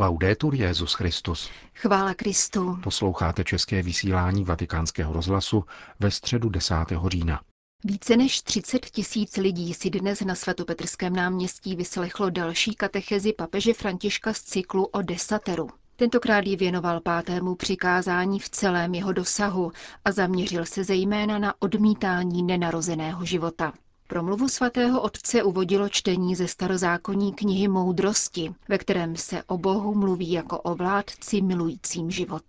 Laudetur Jezus Christus. Chvála Kristu. Posloucháte české vysílání Vatikánského rozhlasu ve středu 10. října. Více než 30 tisíc lidí si dnes na svatopetrském náměstí vyslechlo další katechezi papeže Františka z cyklu o desateru. Tentokrát ji věnoval pátému přikázání v celém jeho dosahu a zaměřil se zejména na odmítání nenarozeného života. Promluvu svatého otce uvodilo čtení ze starozákonní knihy Moudrosti, ve kterém se o Bohu mluví jako o vládci milujícím život.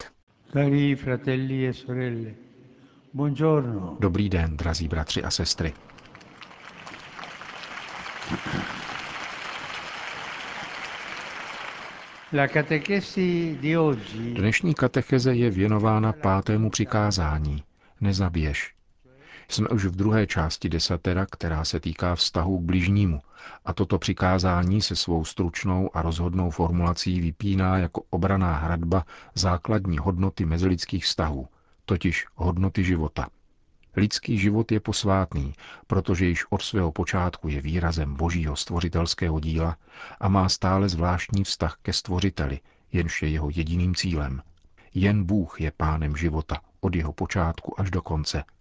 Cari fratelli e sorelle, buongiorno. Dobrý den, drazí bratři a sestry. La catechesi di oggi Dnešní katecheze je věnována pátému přikázání. Nezabiješ. Jsme už v druhé části desatera, která se týká vztahu k bližnímu. A toto přikázání se svou stručnou a rozhodnou formulací vypíná jako obraná hradba základní hodnoty mezilidských vztahů, totiž hodnoty života. Lidský život je posvátný, protože již od svého počátku je výrazem božího stvořitelského díla a má stále zvláštní vztah ke stvořiteli, jenž je jeho jediným cílem. Jen Bůh je pánem života od jeho počátku až do konce –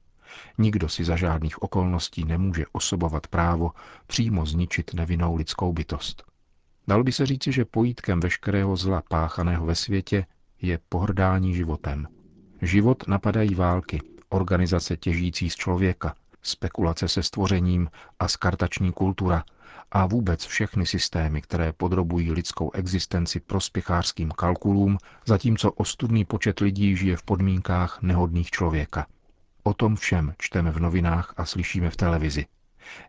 Nikdo si za žádných okolností nemůže osobovat právo přímo zničit nevinnou lidskou bytost. Dalo by se říci, že pojítkem veškerého zla páchaného ve světě je pohrdání životem. Život napadají války, organizace těžící z člověka, spekulace se stvořením a skartační kultura a vůbec všechny systémy, které podrobují lidskou existenci prospěchářským kalkulům, zatímco ostudný počet lidí žije v podmínkách nehodných člověka – O tom všem čteme v novinách a slyšíme v televizi.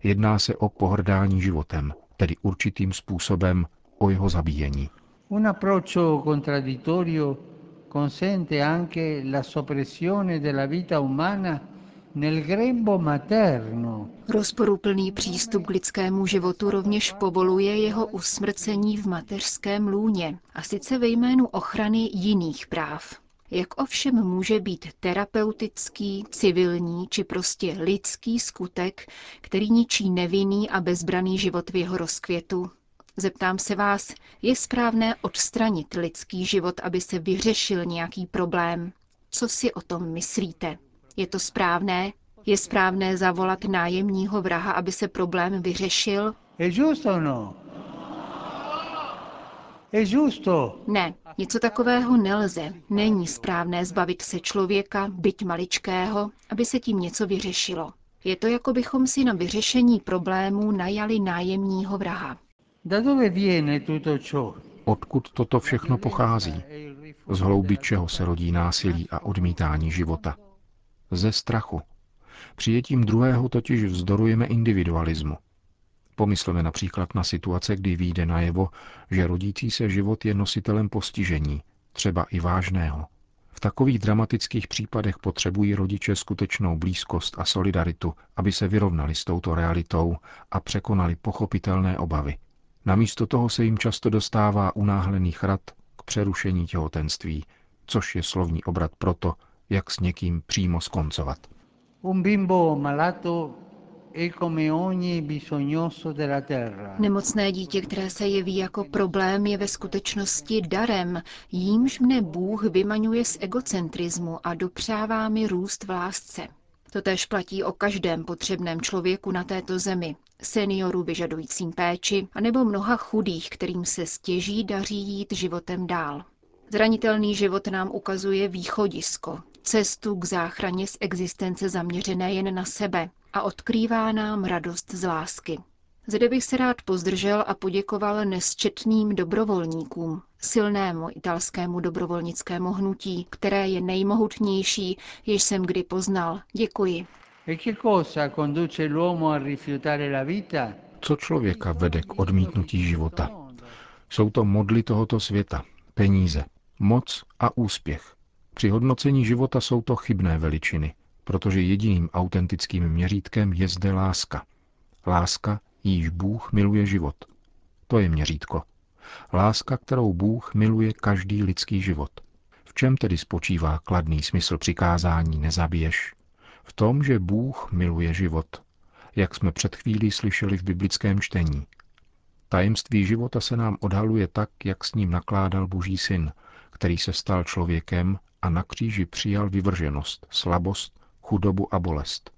Jedná se o pohrdání životem, tedy určitým způsobem o jeho zabíjení. Un approccio contraddittorio consente anche la soppressione della vita umana nel grembo materno. Rozporuplný přístup k lidskému životu rovněž povoluje jeho usmrcení v mateřském lůně, a sice ve jménu ochrany jiných práv. Jak ovšem může být terapeutický, civilní či prostě lidský skutek, který ničí nevinný a bezbraný život v jeho rozkvětu? Zeptám se vás, je správné odstranit lidský život, aby se vyřešil nějaký problém? Co si o tom myslíte? Je to správné? Je správné zavolat nájemního vraha, aby se problém vyřešil? È giusto o no? Ne, něco takového nelze. Není správné zbavit se člověka, byť maličkého, aby se tím něco vyřešilo. Je to, jako bychom si na vyřešení problémů najali nájemního vraha. Da dove viene tutto ciò? Odkud toto všechno pochází? Z hloubi čeho se rodí násilí a odmítání života? Ze strachu. Přijetím druhého totiž vzdorujeme individualismu. Pomysleme například na situace, kdy výjde najevo, že rodící se život je nositelem postižení, třeba i vážného. V takových dramatických případech potřebují rodiče skutečnou blízkost a solidaritu, aby se vyrovnali s touto realitou a překonali pochopitelné obavy. Namísto toho se jim často dostává unáhlených rad k přerušení těhotenství, což je slovní obrat proto, jak s někým přímo skoncovat. Un bimbo malato Nemocné dítě, které se jeví jako problém, je ve skutečnosti darem, jímž mne Bůh vymaňuje z egocentrizmu a dopřává mi růst v lásce. Totež platí o každém potřebném člověku na této zemi, senioru vyžadujícím péči, anebo mnoha chudých, kterým se stěží daří jít životem dál. Zranitelný život nám ukazuje východisko, cestu k záchraně z existence zaměřené jen na sebe a odkrývá nám radost z lásky. Zde bych se rád pozdržel a poděkoval nesčetným dobrovolníkům, silnému italskému dobrovolnickému hnutí, které je nejmohutnější, jež jsem kdy poznal. Děkuji. E che cosa conduce l'uomo a rifiutare la vita? Co člověka vede k odmítnutí života? Jsou to modly tohoto světa, peníze, moc a úspěch. Při hodnocení života jsou to chybné veličiny, protože jediným autentickým měřítkem je zde láska. Láska, jíž Bůh miluje život. To je měřítko. Láska, kterou Bůh miluje každý lidský život. V čem tedy spočívá kladný smysl přikázání nezabiješ? V tom, že Bůh miluje život, jak jsme před chvílí slyšeli v biblickém čtení. Tajemství života se nám odhaluje tak, jak s ním nakládal Boží syn, který se stal člověkem a na kříži přijal vyvrženost, slabost, chudobu a bolest.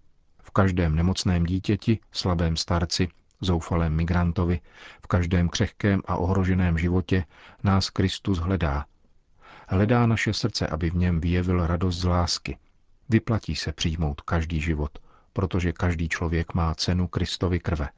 V každém nemocném dítěti, slabém starci, zoufalém migrantovi, v každém křehkém a ohroženém životě nás Kristus hledá. Hledá naše srdce, aby v něm vyjevil radost z lásky. Vyplatí se přijmout každý život, protože každý člověk má cenu Kristovy krve.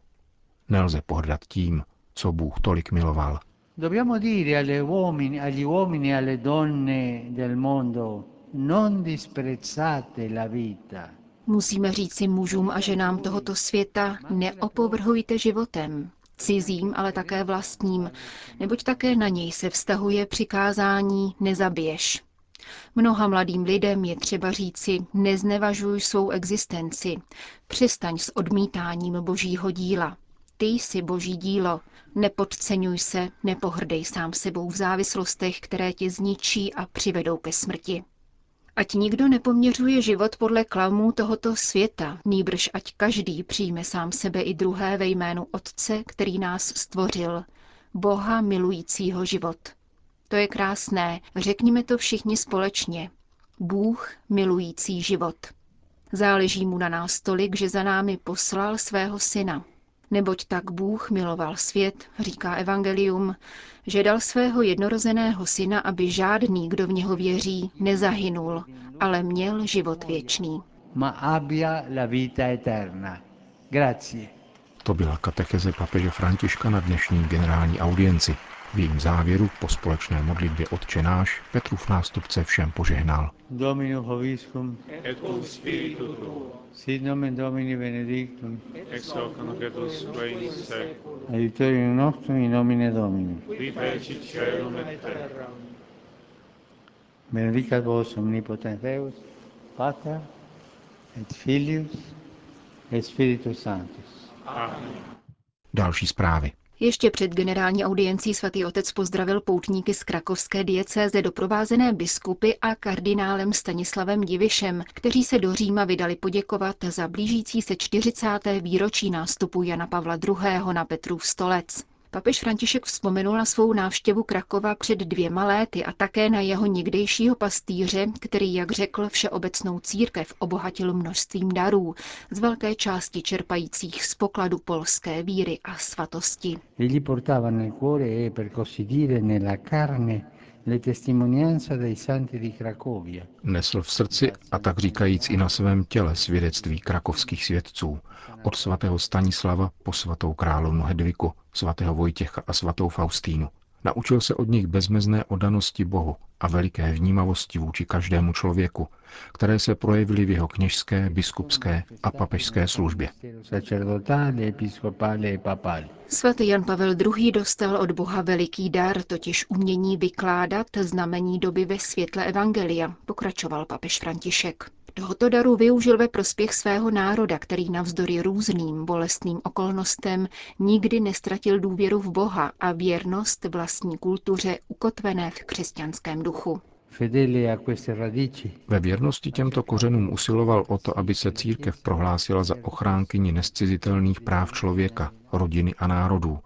Nelze pohrdat tím, co Bůh tolik miloval. Dobbiamo dire alle uomini, agli uomini e alle donne del mondo, non disprezzate la vita. Musíme říci mužům a ženám tohoto světa, neopovrhujte životem, cizím, ale také vlastním, neboť také na něj se vztahuje přikázání nezabiješ. Mnoha mladým lidem je třeba říci, neznevažuj svou existenci, přestaň s odmítáním božího díla. Ty jsi boží dílo, nepodceňuj se, nepohrdej sám sebou v závislostech, které tě zničí a přivedou ke smrti. Ať nikdo nepoměřuje život podle klamů tohoto světa, nýbrž ať každý přijme sám sebe i druhé ve jménu Otce, který nás stvořil, Boha milujícího život. To je krásné, řekněme to všichni společně. Bůh milující život. Záleží mu na nás tolik, že za námi poslal svého syna. Neboť tak Bůh miloval svět, říká Evangelium, že dal svého jednorozeného syna, aby žádný, kdo v něho věří, nezahynul, ale měl život věčný. Ma abbia la vita eterna. Grazie. To byla katecheze papeže Františka na dnešní generální audienci. V jejím závěru po společné modlitbě Otčenáš Petrův nástupce všem požehnal. Dominus Hoviscum, et cum spiritu tuo, sit nomen Domini benedictum, ex hoc nunc et usque in seculum, aiutorium nostrum in nomine Domini. qui fecit caelum et terra. Benedicat vos omnipotens Deus, Pater et Filius et Spiritus Sanctus. Amen. Další zprávy. Ještě před generální audiencí svatý otec pozdravil poutníky z krakovské diecéze doprovázené biskupy a kardinálem Stanislavem Divišem, kteří se do Říma vydali poděkovat za blížící se 40. výročí nástupu Jana Pavla II. na Petrův stolec. Papež František vzpomenul na svou návštěvu Krakova před dvěma léty a také na jeho někdejšího pastýře, který, jak řekl, všeobecnou církev obohatil množstvím darů, z velké části čerpajících z pokladu polské víry a svatosti. Nesl v srdci a tak říkajíc i na svém těle svědectví krakovských svědců, od svatého Stanislava po svatou královnu Hedviku, svatého Vojtěcha a svatou Faustínu. Naučil se od nich bezmezné odanosti Bohu a veliké vnímavosti vůči každému člověku, které se projevily v jeho kněžské, biskupské a papežské službě. Svatý Jan Pavel II. dostal od Boha veliký dar, totiž umění vykládat znamení doby ve světle Evangelia, pokračoval papež František. Tohoto daru využil ve prospěch svého národa, který navzdory různým bolestným okolnostem nikdy nestratil důvěru v Boha a věrnost vlastní kultuře ukotvené v křesťanském duchu. Ve věrnosti těmto kořenům usiloval o to, aby se církev prohlásila za ochránkyni nescizitelných práv člověka, rodiny a národů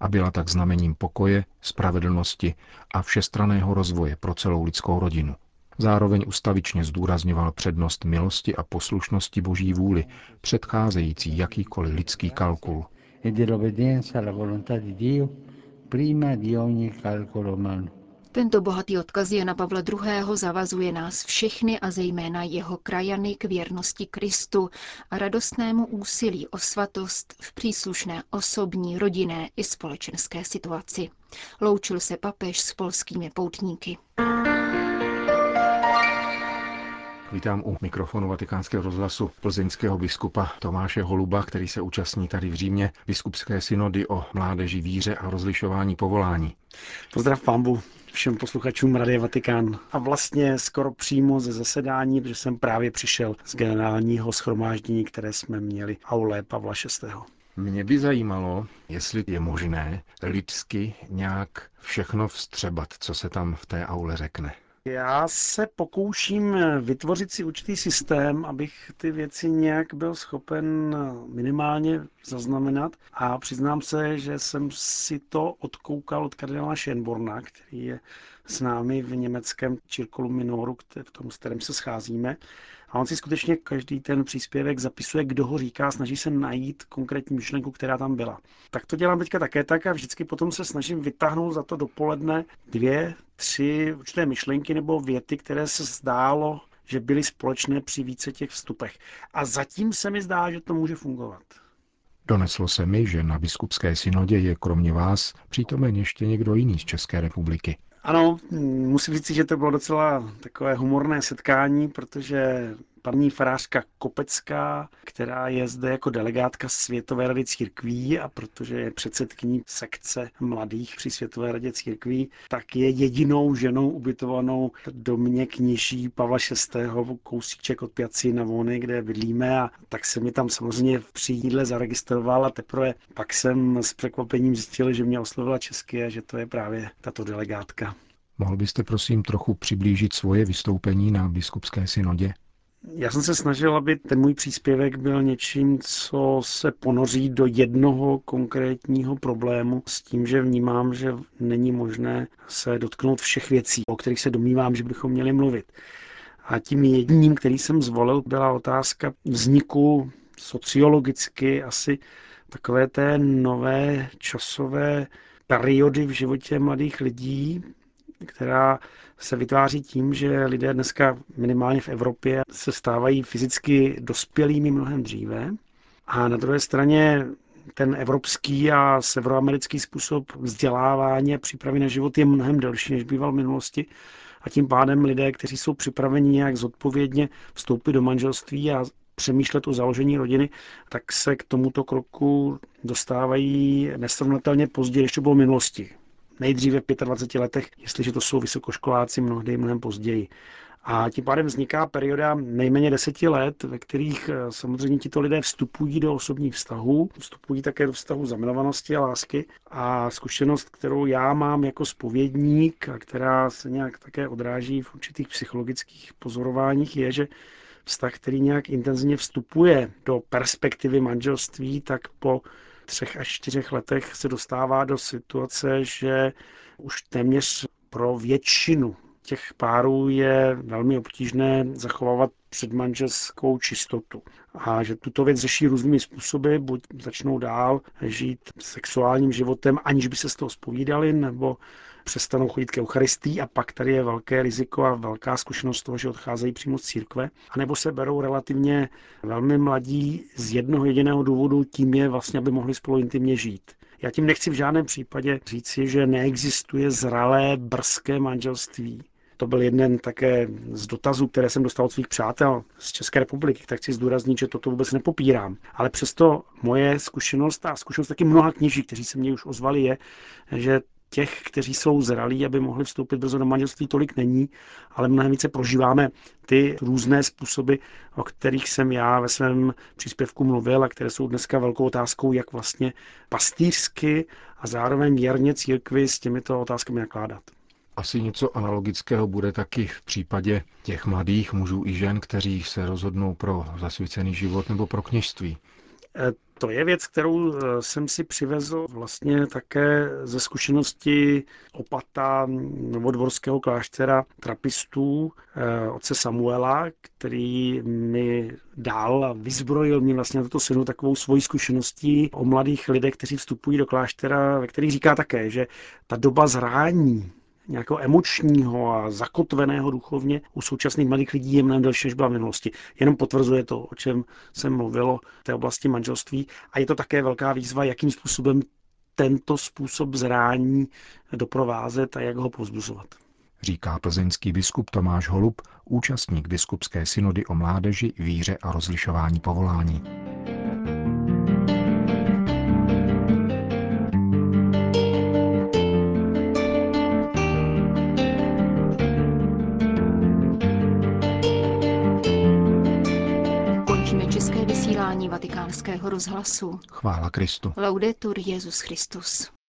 a byla tak znamením pokoje, spravedlnosti a všestraného rozvoje pro celou lidskou rodinu. Zároveň ustavičně zdůrazňoval přednost milosti a poslušnosti boží vůli, předcházející jakýkoliv lidský kalkul. e dell'obbedienza alla volontà di Dio prima di ogni calcolo umano. Tento bohatý odkaz Jana Pavla II. zavazuje nás všechny a zejména jeho krajany k věrnosti Kristu a radostnému úsilí o svatost v příslušné osobní, rodinné i společenské situaci. Loučil se papež s polskými poutníky. Vítám u mikrofonu vatikánského rozhlasu plzeňského biskupa Tomáše Holuba, který se účastní tady v Římě biskupské synody o mládeži, víře a rozlišování povolání. Pozdrav pambu všem posluchačům Radia Vatikán. A vlastně skoro přímo ze zasedání, protože jsem právě přišel z generálního schromáždění, které jsme měli aule Pavla VI. Mě by zajímalo, jestli je možné lidsky nějak všechno vstřebat, co se tam v té aule řekne. Já se pokouším vytvořit si určitý systém, abych ty věci nějak byl schopen minimálně zaznamenat a přiznám se, že jsem si to odkoukal od kardinála Schönborna, který je s námi v německém Cirkolu Minoru, v tom, s kterým se scházíme. A on si skutečně každý ten příspěvek zapisuje, kdo ho říká, snaží se najít konkrétní myšlenku, která tam byla. Tak to dělám teďka také tak a vždycky potom se snažím vytáhnout za to dopoledne dvě, tři určité myšlenky nebo věty, které se zdálo, že byly společné při více těch vstupech. A zatím se mi zdá, že to může fungovat. Doneslo se mi, že na biskupské synodě je kromě vás přítomen ještě někdo jiný z České republiky. Ano, musím říct, že to bylo docela takové humorné setkání, protože paní farářka Kopecká, která je zde jako delegátka Světové rady církví a protože je předsedkyní sekce mladých při Světové radě církví, tak je jedinou ženou ubytovanou domě kněží Pavla VI. kousíček od Piaci na Vony, kde bydlíme a tak se mi tam samozřejmě v příjídle zaregistroval a teprve pak jsem s překvapením zjistil, že mě oslovila česky a že to je právě tato delegátka. Mohl byste prosím trochu přiblížit svoje vystoupení na biskupské synodě? Já jsem se snažil, aby ten můj příspěvek byl něčím, co se ponoří do jednoho konkrétního problému s tím, že vnímám, že není možné se dotknout všech věcí, o kterých se domnívám, že bychom měli mluvit. A tím jedním, který jsem zvolil, byla otázka vzniku sociologicky asi takové té nové časové periody v životě mladých lidí, která se vytváří tím, že lidé dneska minimálně v Evropě se stávají fyzicky dospělými mnohem dříve. A na druhé straně ten evropský a severoamerický způsob vzdělávání a přípravy na život je mnohem delší, než býval v minulosti. A tím pádem lidé, kteří jsou připraveni nějak zodpovědně vstoupit do manželství a přemýšlet o založení rodiny, tak se k tomuto kroku dostávají nesrovnatelně později, než to bylo v minulosti nejdříve v 25 letech, jestliže to jsou vysokoškoláci, mnohdy mnohem později. A tím pádem vzniká perioda nejméně deseti let, ve kterých eh, samozřejmě tito lidé vstupují do osobních vztahů, vstupují také do vztahu zamilovanosti a lásky. A zkušenost, kterou já mám jako spovědník a která se nějak také odráží v určitých psychologických pozorováních, je, že vztah, který nějak intenzivně vstupuje do perspektivy manželství, tak po třech až čtyřech letech se dostává do situace, že už téměř pro většinu těch párů je velmi obtížné zachovávat předmanželskou čistotu. A že tuto věc řeší různými způsoby, buď začnou dál žít sexuálním životem, aniž by se z toho spovídali, nebo přestanou chodit ke Eucharistii a pak tady je velké riziko a velká zkušenost toho, že odcházejí přímo z církve, anebo se berou relativně velmi mladí z jednoho jediného důvodu, tím je vlastně, aby mohli spolu intimně žít. Já tím nechci v žádném případě říci, že neexistuje zralé brzké manželství. To byl jeden také z dotazů, které jsem dostal od svých přátel z České republiky, tak chci zdůraznit, že toto vůbec nepopírám. Ale přesto moje zkušenost a zkušenost taky mnoha kněží, kteří se mě už ozvali, je, že těch, kteří jsou zralí, aby mohli vstoupit brzo do manželství, tolik není, ale mnohem více prožíváme ty různé způsoby, o kterých jsem já ve svém příspěvku mluvil a které jsou dneska velkou otázkou, jak vlastně pastýřsky a zároveň věrně církvi s těmito otázkami nakládat. Asi něco analogického bude taky v případě těch mladých mužů i žen, kteří se rozhodnou pro zasvěcený život nebo pro kněžství. E, to je věc, kterou e, jsem si přivezl vlastně také ze zkušenosti opata novodvorského kláštera trapistů e, otce Samuela, který mi dal a vyzbrojil mě vlastně na toto synu takovou svoji zkušeností o mladých lidech, kteří vstupují do kláštera, ve kterých říká také, že ta doba zrání nějakého emočního a zakotveného duchovně u současných mladých lidí je mnohem delší, než byla v minulosti. Jenom potvrzuje to, o čem jsem mluvilo v té oblasti manželství. A je to také velká výzva, jakým způsobem tento způsob zrání doprovázet a jak ho pozbuzovat. Říká plzeňský biskup Tomáš Holub, účastník biskupské synody o mládeži, víře a rozlišování povolání. Vatikánského rozhlasu. Chvála Kristu. Laudetur Jezus Christus.